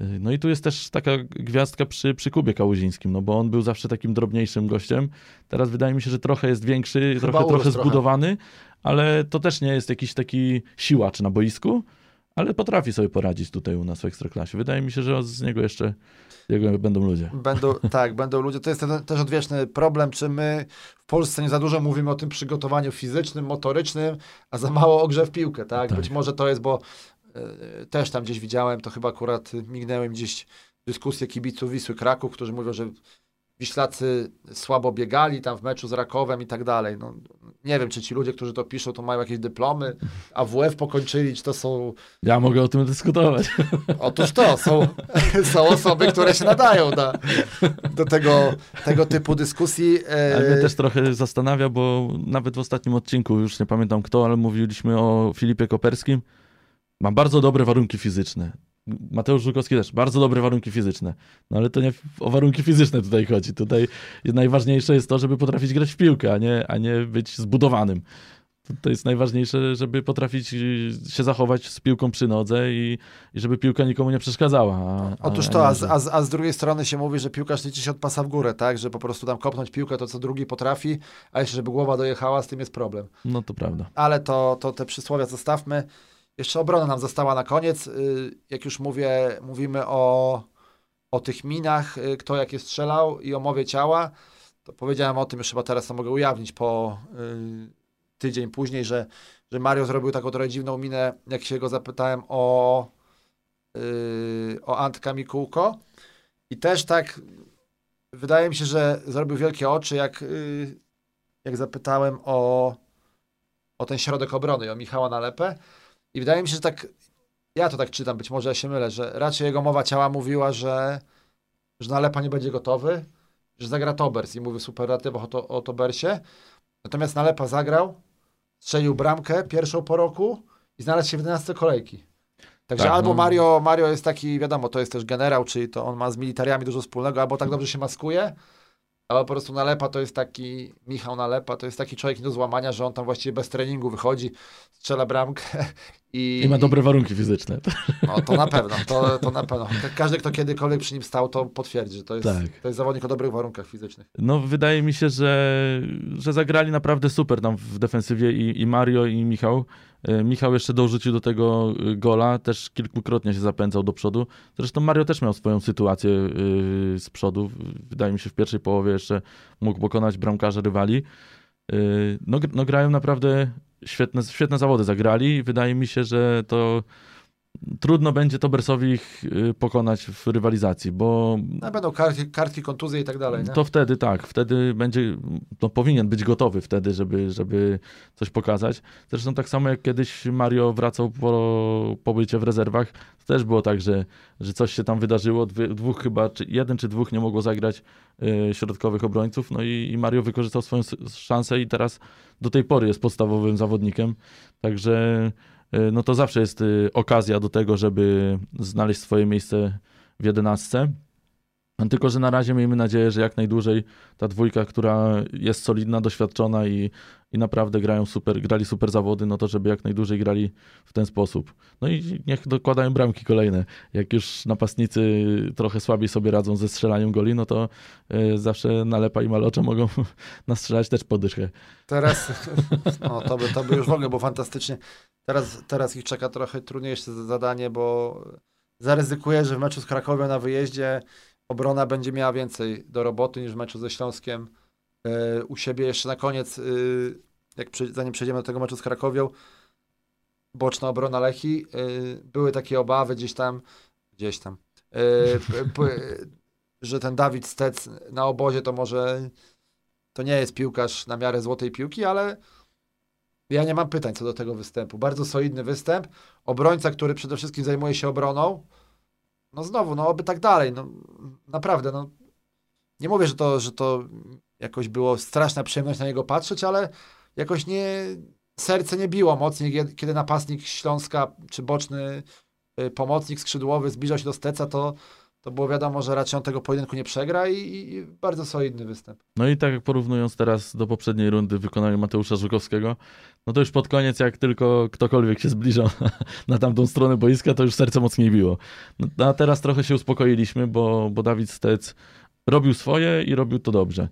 Y, No i tu jest też taka gwiazdka przy, przy Kubie Kałuzińskim, no bo on był zawsze takim drobniejszym gościem. Teraz wydaje mi się, że trochę jest większy, Chyba trochę, trochę zbudowany, ale to też nie jest jakiś taki siłacz na boisku, ale potrafi sobie poradzić tutaj u nas w Ekstraklasie. Wydaje mi się, że z niego jeszcze jego będą ludzie. Będą, tak, będą ludzie. To jest ten, też odwieczny problem, czy my w Polsce nie za dużo mówimy o tym przygotowaniu fizycznym, motorycznym, a za mało o grze w piłkę, tak? Tak. Być może to jest, bo też tam gdzieś widziałem, to chyba akurat mignęły mi gdzieś dyskusje kibiców Wisły Kraków, którzy mówią, że Wiślacy słabo biegali tam w meczu z Rakowem i tak dalej. No, nie wiem, czy ci ludzie, którzy to piszą, to mają jakieś dyplomy, AWF pokończyli, czy to są Ja mogę o tym dyskutować. Otóż to, są, są osoby, które się nadają na, do tego, tego typu dyskusji. E, Ale mnie też trochę zastanawia, bo nawet w ostatnim odcinku, już nie pamiętam kto, ale mówiliśmy o Filipie Koperskim. Ma bardzo dobre warunki fizyczne. Mateusz Żukowski też, bardzo dobre warunki fizyczne. No ale to nie o warunki fizyczne tutaj chodzi. Tutaj najważniejsze jest to, żeby potrafić grać w piłkę, a nie, a nie być zbudowanym. To, jest najważniejsze, żeby potrafić y, się zachować z piłką przy nodze i, i żeby piłka nikomu nie przeszkadzała. A, Otóż to, a z, a, z, a z drugiej strony się mówi, że piłkarz liczy się od pasa w górę, tak? Że po prostu tam kopnąć piłkę to co drugi potrafi, a jeszcze żeby głowa dojechała, z tym jest problem. No to prawda. Ale to, to te przysłowia zostawmy. Jeszcze obrona nam została na koniec. Y, Jak już mówię, mówimy o, o tych minach, y, kto jakie strzelał i o mowie ciała, to powiedziałem o tym, już chyba teraz to mogę ujawnić po y, tydzień później, że, że Mario zrobił taką trochę dziwną minę, jak się go zapytałem o, o Antka Mikułko. I też tak wydaje mi się, że zrobił wielkie oczy, jak, jak zapytałem o, o ten środek obrony, o Michała Nalepę. I wydaje mi się, że tak, ja to tak czytam, być może ja się mylę, że raczej jego mowa ciała mówiła, że, że Nalepa nie będzie gotowy, że zagra Tobers i mówi w superlatywach o, to, o Tobersie. Natomiast Nalepa zagrał, strzelił bramkę pierwszą po roku i znalazł się w 11 kolejki. Także Tak, albo no. Mario, Mario jest taki, wiadomo, to jest też generał, czyli to on ma z militariami dużo wspólnego, albo tak dobrze się maskuje, albo po prostu Nalepa to jest taki, Michał Nalepa to jest taki człowiek do złamania, że on tam właściwie bez treningu wychodzi, strzela bramkę i... I ma dobre warunki fizyczne. No to na pewno, to, to na pewno. Ka- Każdy, kto kiedykolwiek przy nim stał, to potwierdzi, że to jest, Tak. to jest zawodnik o dobrych warunkach fizycznych. No, wydaje mi się, że, że zagrali naprawdę super tam w defensywie i, i Mario, i Michał. E, Michał jeszcze dorzucił do tego y, gola, też kilkukrotnie się zapędzał do przodu. Zresztą Mario też miał swoją sytuację y, z przodu. Wydaje mi się, w pierwszej połowie jeszcze mógł pokonać bramkarza rywali. No, no grają naprawdę świetne, świetne zawody zagrali wydaje mi się, że to trudno będzie Tobersowi ich y, pokonać w rywalizacji, bo No, będą kartki, kartki kontuzje i tak dalej. Nie? to wtedy tak, wtedy będzie, no powinien być gotowy wtedy, żeby, żeby coś pokazać. Zresztą tak samo jak kiedyś Mario wracał po pobycie w rezerwach, to też było tak, że, że coś się tam wydarzyło, dwóch chyba, czy jeden czy dwóch nie mogło zagrać y, środkowych obrońców, no i, i Mario wykorzystał swoją szansę i teraz do tej pory jest podstawowym zawodnikiem, także no to zawsze jest y, okazja do tego, żeby znaleźć swoje miejsce w jedenastce. Tylko, że na razie miejmy nadzieję, że jak najdłużej ta dwójka, która jest solidna, doświadczona i, i naprawdę grają super, grali super zawody, no to żeby jak najdłużej grali w ten sposób. No i niech dokładają bramki kolejne. Jak już napastnicy trochę słabiej sobie radzą ze strzelaniem goli, no to y, zawsze Nalepa i Malocze mogą nastrzelać też podyszkę. Teraz, no to by, to by już w ogóle było fantastycznie. Teraz, teraz ich czeka trochę trudniejsze zadanie, bo zaryzykuję, że w meczu z Krakowią na wyjeździe obrona będzie miała więcej do roboty niż w meczu ze Śląskiem e, u siebie. Jeszcze na koniec, y, jak zanim przejdziemy do tego meczu z Krakowią, boczna obrona Lechi. Y, były takie obawy gdzieś tam, gdzieś tam, y, że ten Dawid Stec na obozie to może to nie jest piłkarz na miarę złotej piłki, ale ja nie mam pytań co do tego występu. Bardzo solidny występ. Obrońca, który przede wszystkim zajmuje się obroną. No znowu, no oby tak dalej. No, naprawdę, no. Nie mówię, że to, że to jakoś było straszna przyjemność na niego patrzeć, ale jakoś nie, serce nie biło mocniej, kiedy- napastnik Śląska czy boczny y, pomocnik skrzydłowy zbliżał się do Steca, to, to było wiadomo, że raczej on tego pojedynku nie przegra i, i bardzo solidny występ. No i tak jak porównując teraz do poprzedniej rundy w wykonaniu Mateusza Żukowskiego, no to już pod koniec, jak tylko ktokolwiek się zbliżał na tamtą stronę boiska, to już serce mocniej biło. No, a teraz trochę się uspokoiliśmy, bo, bo Dawid Stec robił swoje i robił to dobrze.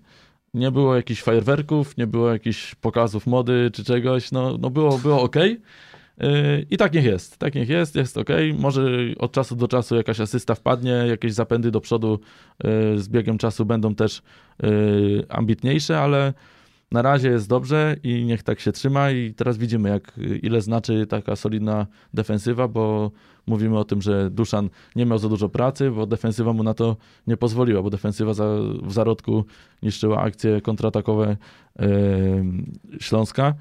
Nie było jakichś fajerwerków, nie było jakichś pokazów mody czy czegoś, no, no było, było ok. I tak niech jest, tak niech jest, jest ok. Może od czasu do czasu jakaś asysta wpadnie, jakieś zapędy do przodu yy, z biegiem czasu będą też yy, ambitniejsze, ale na razie jest dobrze i niech tak się trzyma i teraz widzimy jak ile znaczy taka solidna defensywa, bo mówimy o tym, że Duszan nie miał za dużo pracy, bo defensywa mu na to nie pozwoliła, bo defensywa za, w zarodku niszczyła akcje kontratakowe yy, Śląska.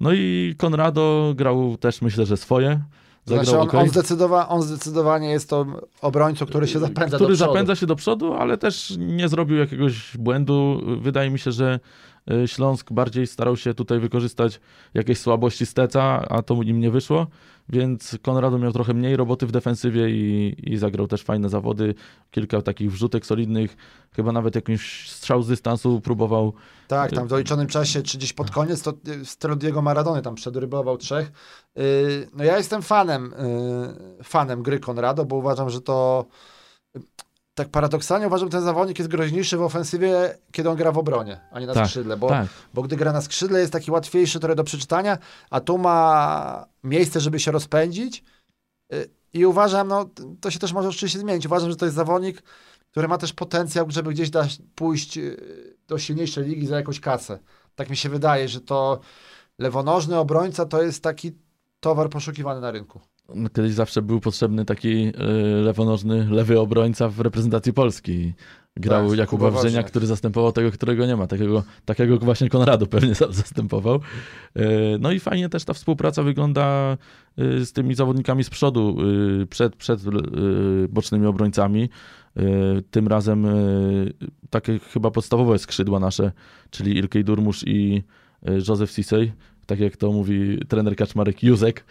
No i Konrado grał też myślę, że swoje. Zagrał Znaczy on, on, zdecydowa, on zdecydowanie jest to obrońcą, który się zapędza który do przodu. zapędza się do przodu, ale też nie zrobił jakiegoś błędu. Wydaje mi się, że y, Śląsk bardziej starał się tutaj wykorzystać jakieś słabości Steca, a to im nie wyszło, więc Konrado miał trochę mniej roboty w defensywie i, i zagrał też fajne zawody. Kilka takich wrzutek solidnych, chyba nawet jakimś strzał z dystansu próbował. Tak, tam w doliczonym czasie, czy gdzieś pod koniec, to y, w stylu Diego Maradony tam przedrybował trzech. Yy, No ja jestem fanem, fanem gry Konrado, bo uważam, że to tak paradoksalnie uważam, że ten zawodnik jest groźniejszy w ofensywie, kiedy on gra w obronie, a nie na Tak, skrzydle, bo, Tak, bo gdy gra na skrzydle jest taki łatwiejszy trochę do przeczytania, a tu ma miejsce, żeby się rozpędzić yy, i uważam, no to się też może oczywiście zmienić, uważam, że to jest zawodnik, który ma też potencjał, żeby gdzieś dać, pójść yy, do silniejszej ligi za jakąś kasę. Tak mi się wydaje, że to lewonożny obrońca to jest taki towar poszukiwany na rynku. Kiedyś zawsze był potrzebny taki y, lewonożny, lewy obrońca w reprezentacji Polski. Grał Tak, Jakuba Kuba Wrzenia, który zastępował tego, którego nie ma. Takiego, takiego właśnie Konradu pewnie za- zastępował. Y, No i fajnie też ta współpraca wygląda y, z tymi zawodnikami z przodu, przed, przed bocznymi obrońcami. Tym razem takie chyba podstawowe skrzydła nasze, czyli Ilkej Durmusz i Józef Sisej. Tak jak to mówi trener Kaczmarek, Józek.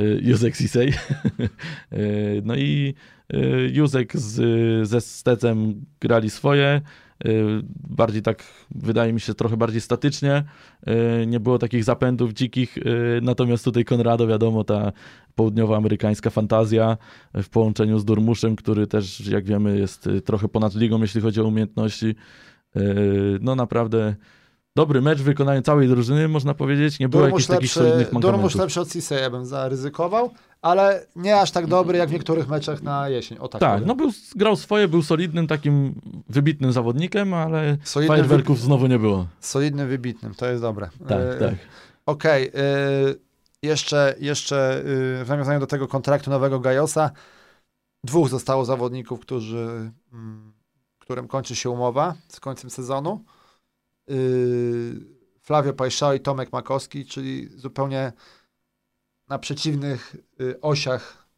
y, Józek Sisej. Y, No i y, Józek z, ze Stecem grali swoje. Bardziej tak, wydaje mi się, trochę bardziej statycznie. Nie było takich zapędów dzikich. Natomiast tutaj Konrado, wiadomo, ta południowoamerykańska fantazja w połączeniu z Durmuszem, który też, jak wiemy, jest trochę ponad ligą, jeśli chodzi o umiejętności. No naprawdę dobry mecz w wykonaniu całej drużyny, można powiedzieć. Nie było jakichś takich solidnych Durmusz mankamentów. lepszy od Cisse, ja bym zaryzykował, ale nie aż tak dobry jak w niektórych meczach na jesień. O tak, Tak, no był, grał swoje, był solidnym, takim wybitnym zawodnikiem, ale solidnym, fajerwerków znowu nie było. solidnym, wybitnym, to jest dobre. Tak, E, tak. Okej, y, jeszcze, jeszcze y, w nawiązaniu do tego kontraktu nowego Gajosa, dwóch zostało zawodników, którzy, mm, którym kończy się umowa z końcem sezonu. Y, Flavio Pajszao i Tomek Makowski, czyli zupełnie na przeciwnych y, osiach,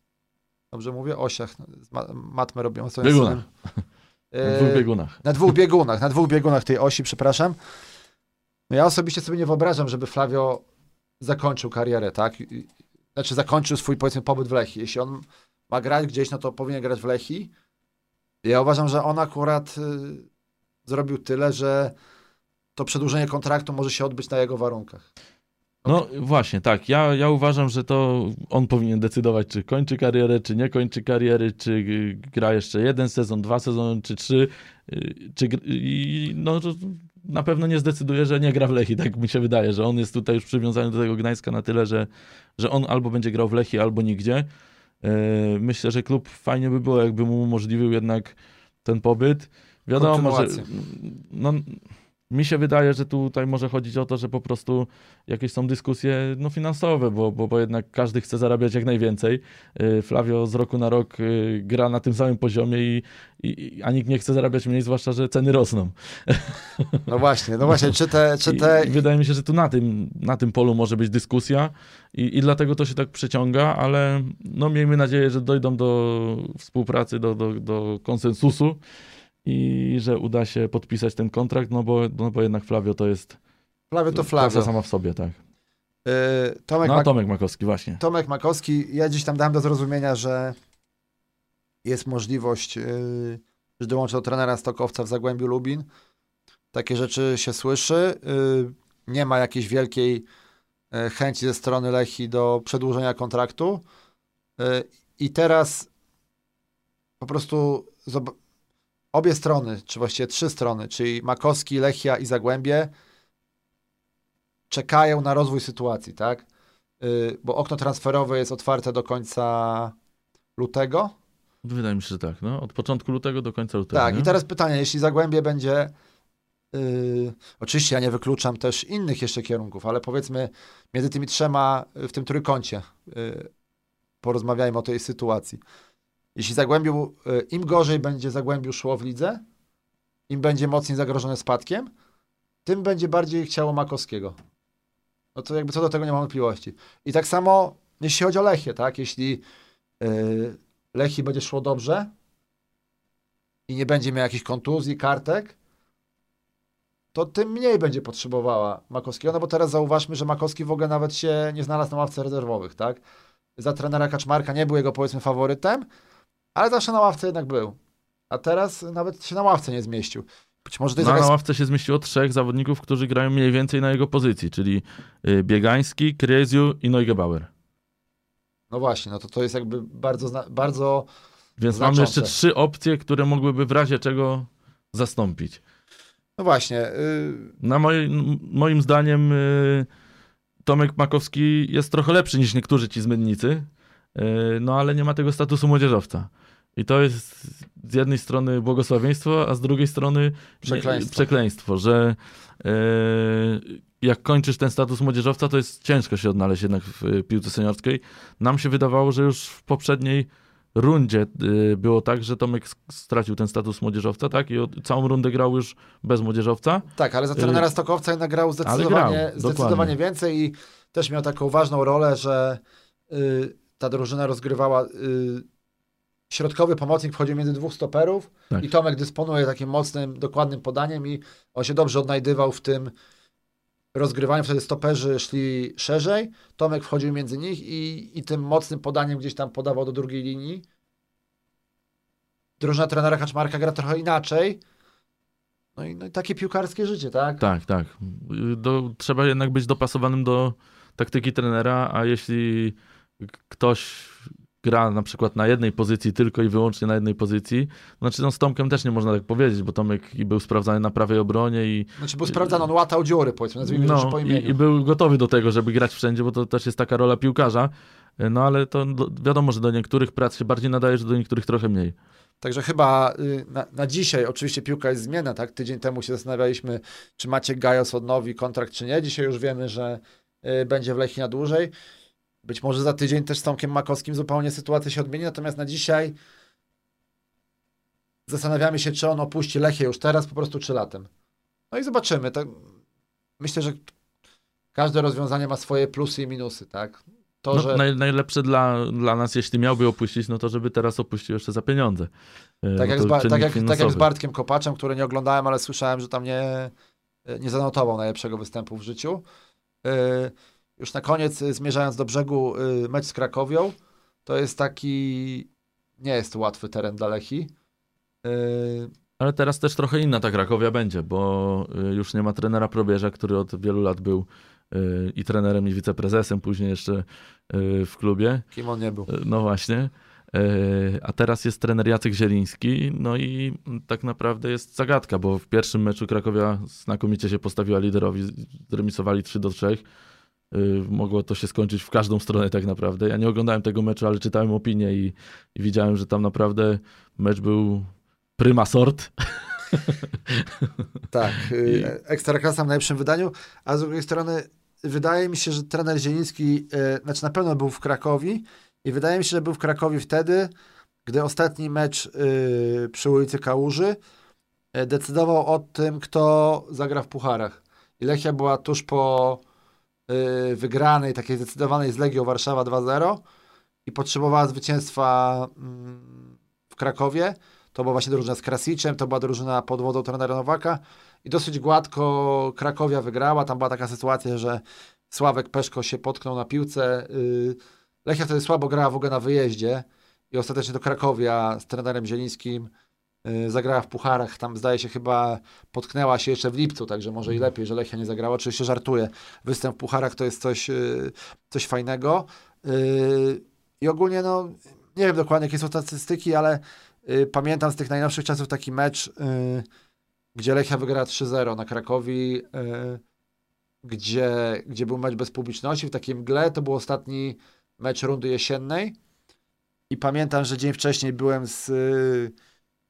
dobrze mówię, osiach, no, z ma- matmę robią sobie Biegunach. Na dwóch Y, biegunach. na dwóch biegunach, na dwóch biegunach tej osi, przepraszam. No ja osobiście sobie nie wyobrażam, żeby Flavio zakończył karierę, tak? Znaczy zakończył swój, powiedzmy, pobyt w Lechii. Jeśli on ma grać gdzieś, no to powinien grać w Lechii. Ja uważam, że on akurat y, zrobił tyle, że to przedłużenie kontraktu może się odbyć na jego warunkach. No właśnie, tak. Ja, ja uważam, że to on powinien decydować, czy kończy karierę, czy nie kończy kariery, czy gra jeszcze jeden sezon, dwa sezony, czy trzy. Czy, i no, na pewno nie zdecyduje, że nie gra w Lechii. Tak mi się wydaje, że on jest tutaj już przywiązany do tego Gdańska na tyle, że, że on albo będzie grał w Lechii, albo nigdzie. Y, Myślę, że klub fajnie by było, jakby mu umożliwił jednak ten pobyt. Wiadomo, że no, mi się wydaje, że tutaj może chodzić o to, że po prostu jakieś są dyskusje no, finansowe, bo, bo, bo jednak każdy chce zarabiać jak najwięcej. Y, Flavio z roku na rok y, gra na tym samym poziomie i, i, a nikt nie chce zarabiać mniej, zwłaszcza, że ceny rosną. No właśnie, no właśnie, czy te... Czy te... I, i wydaje mi się, że tu na tym, na tym polu może być dyskusja i, i dlatego to się tak przeciąga, ale no, miejmy nadzieję, że dojdą do współpracy, do, do, do konsensusu i że uda się podpisać ten kontrakt, no bo, no bo jednak Flavio to jest Flavio to Flavio. sama w sobie, tak. Yy, Tomek, No, Mak- Tomek Makowski, właśnie. Tomek Makowski, ja gdzieś tam dałem do zrozumienia, że jest możliwość, yy, że dołączy do trenera Stokowca w Zagłębiu Lubin. Takie rzeczy się słyszy. Yy, nie ma jakiejś wielkiej yy, chęci ze strony Lechi do przedłużenia kontraktu. Yy, I teraz po prostu obie strony, czy właściwie trzy strony, czyli Makowski, Lechia i Zagłębie czekają na rozwój sytuacji, tak? Yy, bo okno transferowe jest otwarte do końca lutego. Wydaje mi się, że tak. No, od początku lutego do końca lutego. Tak, nie? i teraz pytanie, jeśli Zagłębie będzie. Yy, oczywiście ja nie wykluczam też innych jeszcze kierunków, ale powiedzmy między tymi trzema y, w tym trójkącie yy, porozmawiajmy o tej sytuacji. Jeśli Zagłębiu, yy, im gorzej będzie Zagłębiu szło w lidze, im będzie mocniej zagrożone spadkiem, tym będzie bardziej chciało Makowskiego. No to jakby co do tego nie mam wątpliwości. I tak samo jeśli chodzi o Lechię, tak? Jeśli yy, Lechii będzie szło dobrze i nie będzie miał jakichś kontuzji, kartek, to tym mniej będzie potrzebowała Makowskiego, no bo teraz zauważmy, że Makowski w ogóle nawet się nie znalazł na ławce rezerwowych, tak? Za trenera Kaczmarka nie był jego powiedzmy faworytem, ale zawsze na ławce jednak był. A teraz nawet się na ławce nie zmieścił. Być może to jest No, jakaś na ławce się zmieściło trzech zawodników, którzy grają mniej więcej na jego pozycji, czyli y, Biegański, Kreziu i Neugebauer. No właśnie, no to to jest jakby bardzo, bardzo Więc Znaczące. mamy jeszcze trzy opcje, które mogłyby w razie czego zastąpić. no właśnie, yy, Na moj, moim zdaniem y, Tomek Makowski jest trochę lepszy niż niektórzy ci zmędnicy, y, no ale nie ma tego statusu młodzieżowca. I to jest z jednej strony błogosławieństwo, a z drugiej strony Przekleństwo. przekleństwo że y, jak kończysz ten status młodzieżowca, to jest ciężko się odnaleźć jednak w y, piłce seniorskiej. Nam się wydawało, że już w poprzedniej rundzie y, było tak, że Tomek stracił ten status młodzieżowca, tak? I całą rundę grał już bez młodzieżowca. Tak, ale za trenera Stokowca jednak grał grał, zdecydowanie, zdecydowanie dokładnie. więcej i też miał taką ważną rolę, że y, ta drużyna rozgrywała. Y, środkowy pomocnik wchodził między dwóch stoperów Tak. i Tomek dysponuje takim mocnym, dokładnym podaniem i on się dobrze odnajdywał w tym rozgrywaniu. Wtedy stoperzy szli szerzej, Tomek wchodził między nich i, i tym mocnym podaniem gdzieś tam podawał do drugiej linii. Drużyna trenera Kaczmarka gra trochę inaczej. No i, no i takie piłkarskie życie, tak? Tak, tak. Do, trzeba jednak być dopasowanym do taktyki trenera, a jeśli ktoś gra na przykład na jednej pozycji tylko i wyłącznie na jednej pozycji, znaczy no z Tomkiem też nie można tak powiedzieć, bo Tomek i był sprawdzany na prawej obronie i, Znaczy był sprawdzany, on łatał dziury, powiedzmy, nazwijmy rzeczy po no, imieniu. i, i był gotowy do tego, żeby grać wszędzie, bo to też jest taka rola piłkarza. No ale to do, wiadomo, że do niektórych prac się bardziej nadaje, że do niektórych trochę mniej. Także chyba y, na, na dzisiaj, oczywiście piłka jest zmienna, tak? Tydzień temu się zastanawialiśmy, czy Maciek Gajos odnowi kontrakt, czy nie. Dzisiaj już wiemy, że y, będzie w Lechii na dłużej. Być może za tydzień też z Tomkiem Makowskim zupełnie sytuacja się odmieni, natomiast na dzisiaj zastanawiamy się, czy on opuści Lechię już teraz, po prostu czy latem. No i zobaczymy. Tak, myślę, że każde rozwiązanie ma swoje plusy i minusy, tak? To, No, że... naj, najlepsze dla, dla nas, jeśli miałby opuścić, no to żeby teraz opuścił jeszcze za pieniądze. Y, Tak bo jak, z ba- tak, jak, tak jak z. Bartkiem Kopaczem, który nie oglądałem, ale słyszałem, że tam nie, nie zanotował najlepszego występu w życiu. Yy, już na koniec, y, zmierzając do brzegu, y, mecz z Krakowią, to jest taki, nie jest łatwy teren dla Lechi. Yy, Ale teraz też trochę inna ta Krakowia będzie, bo y, już nie ma trenera Probierza, który od wielu lat był y, i trenerem, i wiceprezesem, później jeszcze y, w klubie. kim on nie był. Y, No właśnie. Y, A teraz jest trener Jacek Zieliński, no i tak naprawdę jest zagadka, bo w pierwszym meczu Krakowia znakomicie się postawiła liderowi, zremisowali 3 do 3. Y, Mogło to się skończyć w każdą stronę tak naprawdę. Ja nie oglądałem tego meczu, ale czytałem opinię i, i widziałem, że tam naprawdę mecz był prima sort. tak, y, Ekstraklasa w najlepszym wydaniu, a z drugiej strony wydaje mi się, że trener Zieliński, y, znaczy na pewno był w Krakowie i wydaje mi się, że był w Krakowie wtedy, gdy ostatni mecz przy ulicy Kałuży decydował o tym, kto zagra w pucharach. I Lechia była tuż po wygranej, takiej zdecydowanej z Legią Warszawa 2-0 i potrzebowała zwycięstwa mm, w Krakowie. To była właśnie drużyna z Krasiczem, to była drużyna pod wodą trenera Nowaka i dosyć gładko Krakowia wygrała. Tam była taka sytuacja, że Sławek Peszko się potknął na piłce. Y, Lechia wtedy słabo grała w ogóle na wyjeździe i ostatecznie do Krakowia z trenerem Zielińskim y, zagrała w pucharach. Tam zdaje się chyba potknęła się jeszcze w lipcu, także może i mhm. lepiej, że Lechia nie zagrała. Oczywiście żartuję. Występ w pucharach to jest coś, y, coś fajnego. I ogólnie, no, nie wiem dokładnie, jakie są statystyki, ale y, pamiętam z tych najnowszych czasów taki mecz, y, gdzie Lechia wygrała 3-0 na Krakowi, y, gdzie, gdzie był mecz bez publiczności, w takim mgle. To był ostatni mecz rundy jesiennej. I pamiętam, że dzień wcześniej byłem z.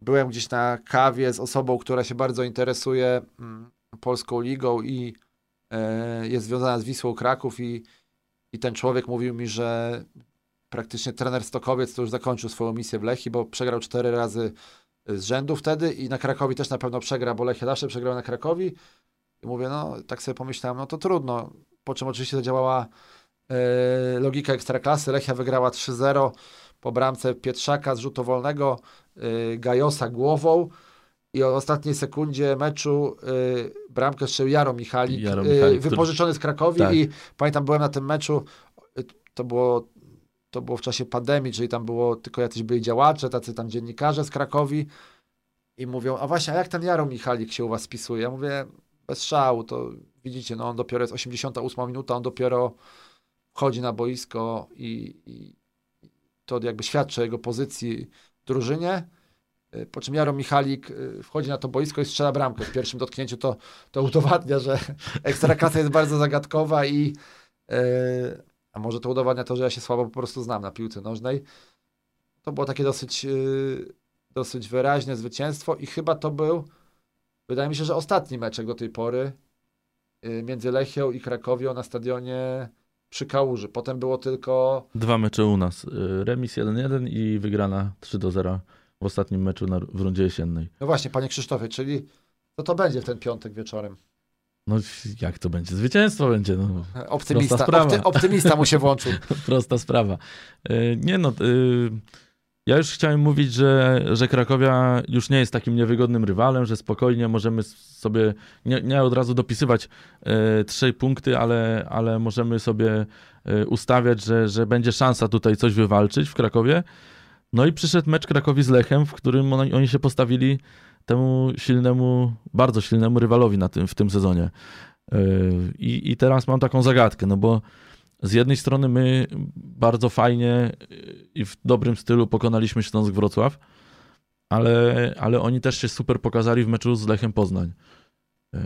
Byłem gdzieś na kawie z osobą, która się bardzo interesuje mm, polską ligą i y, jest związana z Wisłą Kraków i, i ten człowiek mówił mi, że praktycznie trener Stokowiec to już zakończył swoją misję w Lechi, bo przegrał cztery razy z rzędu wtedy i na Krakowi też na pewno przegra, bo Lechia zawsze przegrał na Krakowi. I mówię, no tak sobie pomyślałem, no to trudno. Po czym oczywiście zadziałała e, logika ekstraklasy. Lechia wygrała 3-0 po bramce Pietrzaka z rzutu wolnego, e, Gajosa głową i o ostatniej sekundzie meczu y, bramkę strzelił Jaro Michalik, Jaro Michalik y, wypożyczony z Krakowi tak. i pamiętam byłem na tym meczu, y, to było to było w czasie pandemii, czyli tam było tylko jacyś byli działacze, tacy tam dziennikarze z Krakowi i mówią, a właśnie, a jak ten Jaro Michalik się u was spisuje? Ja mówię, bez szału, to widzicie, no on dopiero jest 88 minuta, on dopiero wchodzi na boisko i, i to jakby świadczy o jego pozycji drużynie. Po czym Jaro Michalik y, wchodzi na to boisko i strzela bramkę. W pierwszym dotknięciu to, to udowadnia, że ekstraklasa jest bardzo zagadkowa i, yy, a może to udowadnia to, że ja się słabo po prostu znam na piłce nożnej. To było takie dosyć, dosyć wyraźne zwycięstwo i chyba to był, wydaje mi się, że ostatni meczek do tej pory między Lechią i Krakowią na stadionie przy Kałuży. Potem było tylko... Dwa mecze u nas. Yy, remis 1-1 i wygrana 3-0 w ostatnim meczu na, w rundzie jesiennej. No właśnie, panie Krzysztofie, czyli co to będzie w ten piątek wieczorem? No jak to będzie? Zwycięstwo będzie. No. Optymista, opty, optymista mu się włączył. Prosta sprawa. E, nie no, e, ja już chciałem mówić, że, że Krakowia już nie jest takim niewygodnym rywalem, że spokojnie możemy sobie, nie, nie od razu dopisywać e, trzy punkty, ale, ale możemy sobie ustawiać, że, że będzie szansa tutaj coś wywalczyć w Krakowie. No i przyszedł mecz Krakowi z Lechem, w którym oni, oni się postawili temu silnemu, bardzo silnemu rywalowi na tym, w tym sezonie. Yy, I, I teraz mam taką zagadkę, no bo z jednej strony my bardzo fajnie i w dobrym stylu pokonaliśmy Śląsk Wrocław, ale, ale oni też się super pokazali w meczu z Lechem Poznań. Yy,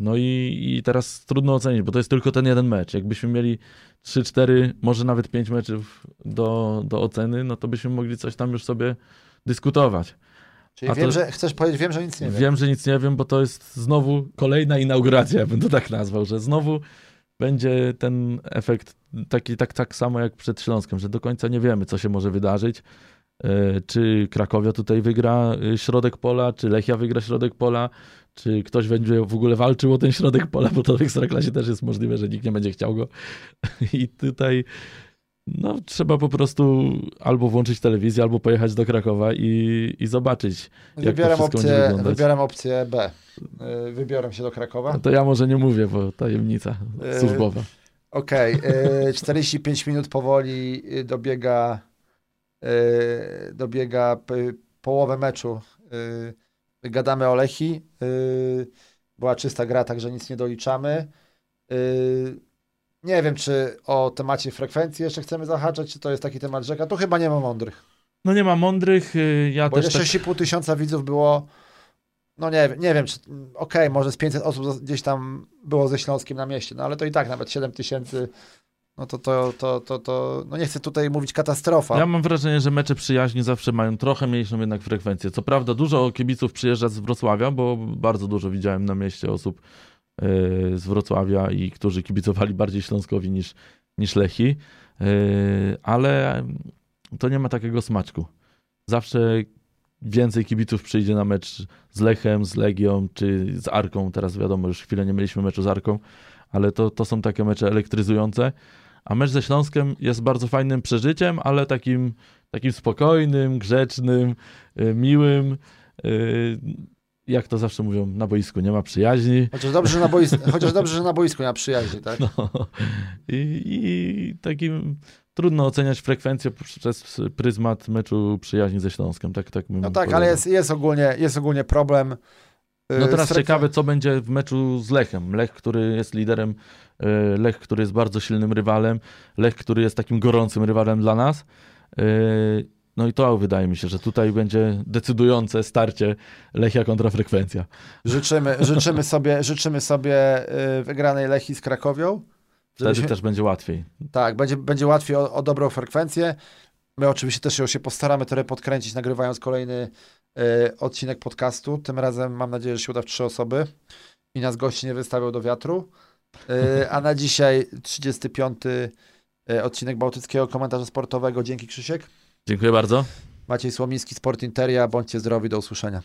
no i, i teraz trudno ocenić, bo to jest tylko ten jeden mecz. Jakbyśmy mieli 3-4, może nawet 5 meczów do, do oceny, no to byśmy mogli coś tam już sobie dyskutować. Czyli A wiem, to, że chcesz powiedzieć, wiem, że nic nie wiem. Wiem, że nic nie wiem, bo to jest znowu kolejna inauguracja, ja bym to tak nazwał, że znowu będzie ten efekt taki tak, tak samo jak przed Śląskiem, że do końca nie wiemy, co się może wydarzyć. E, czy Krakowia tutaj wygra e, środek pola, czy Lechia wygra środek pola, czy ktoś będzie w ogóle walczył o ten środek pola, bo to w Ekstraklasie też jest możliwe, że nikt nie będzie chciał go. I tutaj no, trzeba po prostu albo włączyć telewizję, albo pojechać do Krakowa i, i zobaczyć, jak wybieram opcję. Wybieram opcję B. Y, wybiorę się do Krakowa. No to ja może nie mówię, bo tajemnica yy, służbowa. Okej, okay. yy, 45 minut powoli y, dobiega yy, dobiega połowę meczu. Y, gadamy o Lechi. Y, była czysta gra, także nic nie doliczamy. Nie wiem, czy o temacie frekwencji jeszcze chcemy zahaczać, czy to jest taki temat rzeka. To chyba nie ma mądrych. No nie ma mądrych. Y, ja Bo też ile 6,5 tak... tysiąca widzów było, no nie, nie wiem, czy okej, okay, może z 500 osób gdzieś tam było ze Śląskiem na mieście, no ale to i tak nawet 7 tysięcy no to, to, to, to, to no nie chcę tutaj mówić katastrofa. Ja mam wrażenie, że mecze przyjaźni zawsze mają trochę mniejszą jednak frekwencję. Co prawda dużo kibiców przyjeżdża z Wrocławia, bo bardzo dużo widziałem na mieście osób z Wrocławia i którzy kibicowali bardziej Śląskowi niż, niż Lechi, E, ale to nie ma takiego smaczku. Zawsze więcej kibiców przyjdzie na mecz z Lechem, z Legią czy z Arką. Teraz wiadomo, już chwilę nie mieliśmy meczu z Arką, ale to, to są takie mecze elektryzujące. A mecz ze Śląskiem jest bardzo fajnym przeżyciem, ale takim, takim spokojnym, grzecznym, y, miłym. Y, Jak to zawsze mówią, na boisku nie ma przyjaźni. Chociaż dobrze, że na boisku, chociaż dobrze, że na boisku nie ma przyjaźni, tak? No. I, I takim trudno oceniać frekwencję przez pryzmat meczu przyjaźni ze Śląskiem. Tak, tak No tak, powiedział. ale jest, jest, ogólnie, jest ogólnie problem. y, No teraz z frekwen- ciekawe, co będzie w meczu z Lechem. Lech, który jest liderem, e, Lech, który jest bardzo silnym rywalem, Lech, który jest takim gorącym rywalem dla nas. No i to wydaje mi się, że tutaj będzie decydujące starcie Lechia kontra frekwencja. Życzymy, życzymy, sobie, życzymy sobie y, wygranej Lechi z Krakowią. Wtedy Żebyśmy- też będzie łatwiej. Tak, będzie, będzie łatwiej o, o dobrą frekwencję. My oczywiście też ją się postaramy trochę podkręcić, nagrywając kolejny y, odcinek podcastu. Tym razem mam nadzieję, że się uda w trzy osoby i nas gości nie wystawią do wiatru. Y, a na dzisiaj 35. y, odcinek Bałtyckiego Komentarza Sportowego. Dzięki Krzysiek. Dziękuję bardzo. Maciej Słomiński, Sport Interia. Bądźcie zdrowi, do usłyszenia.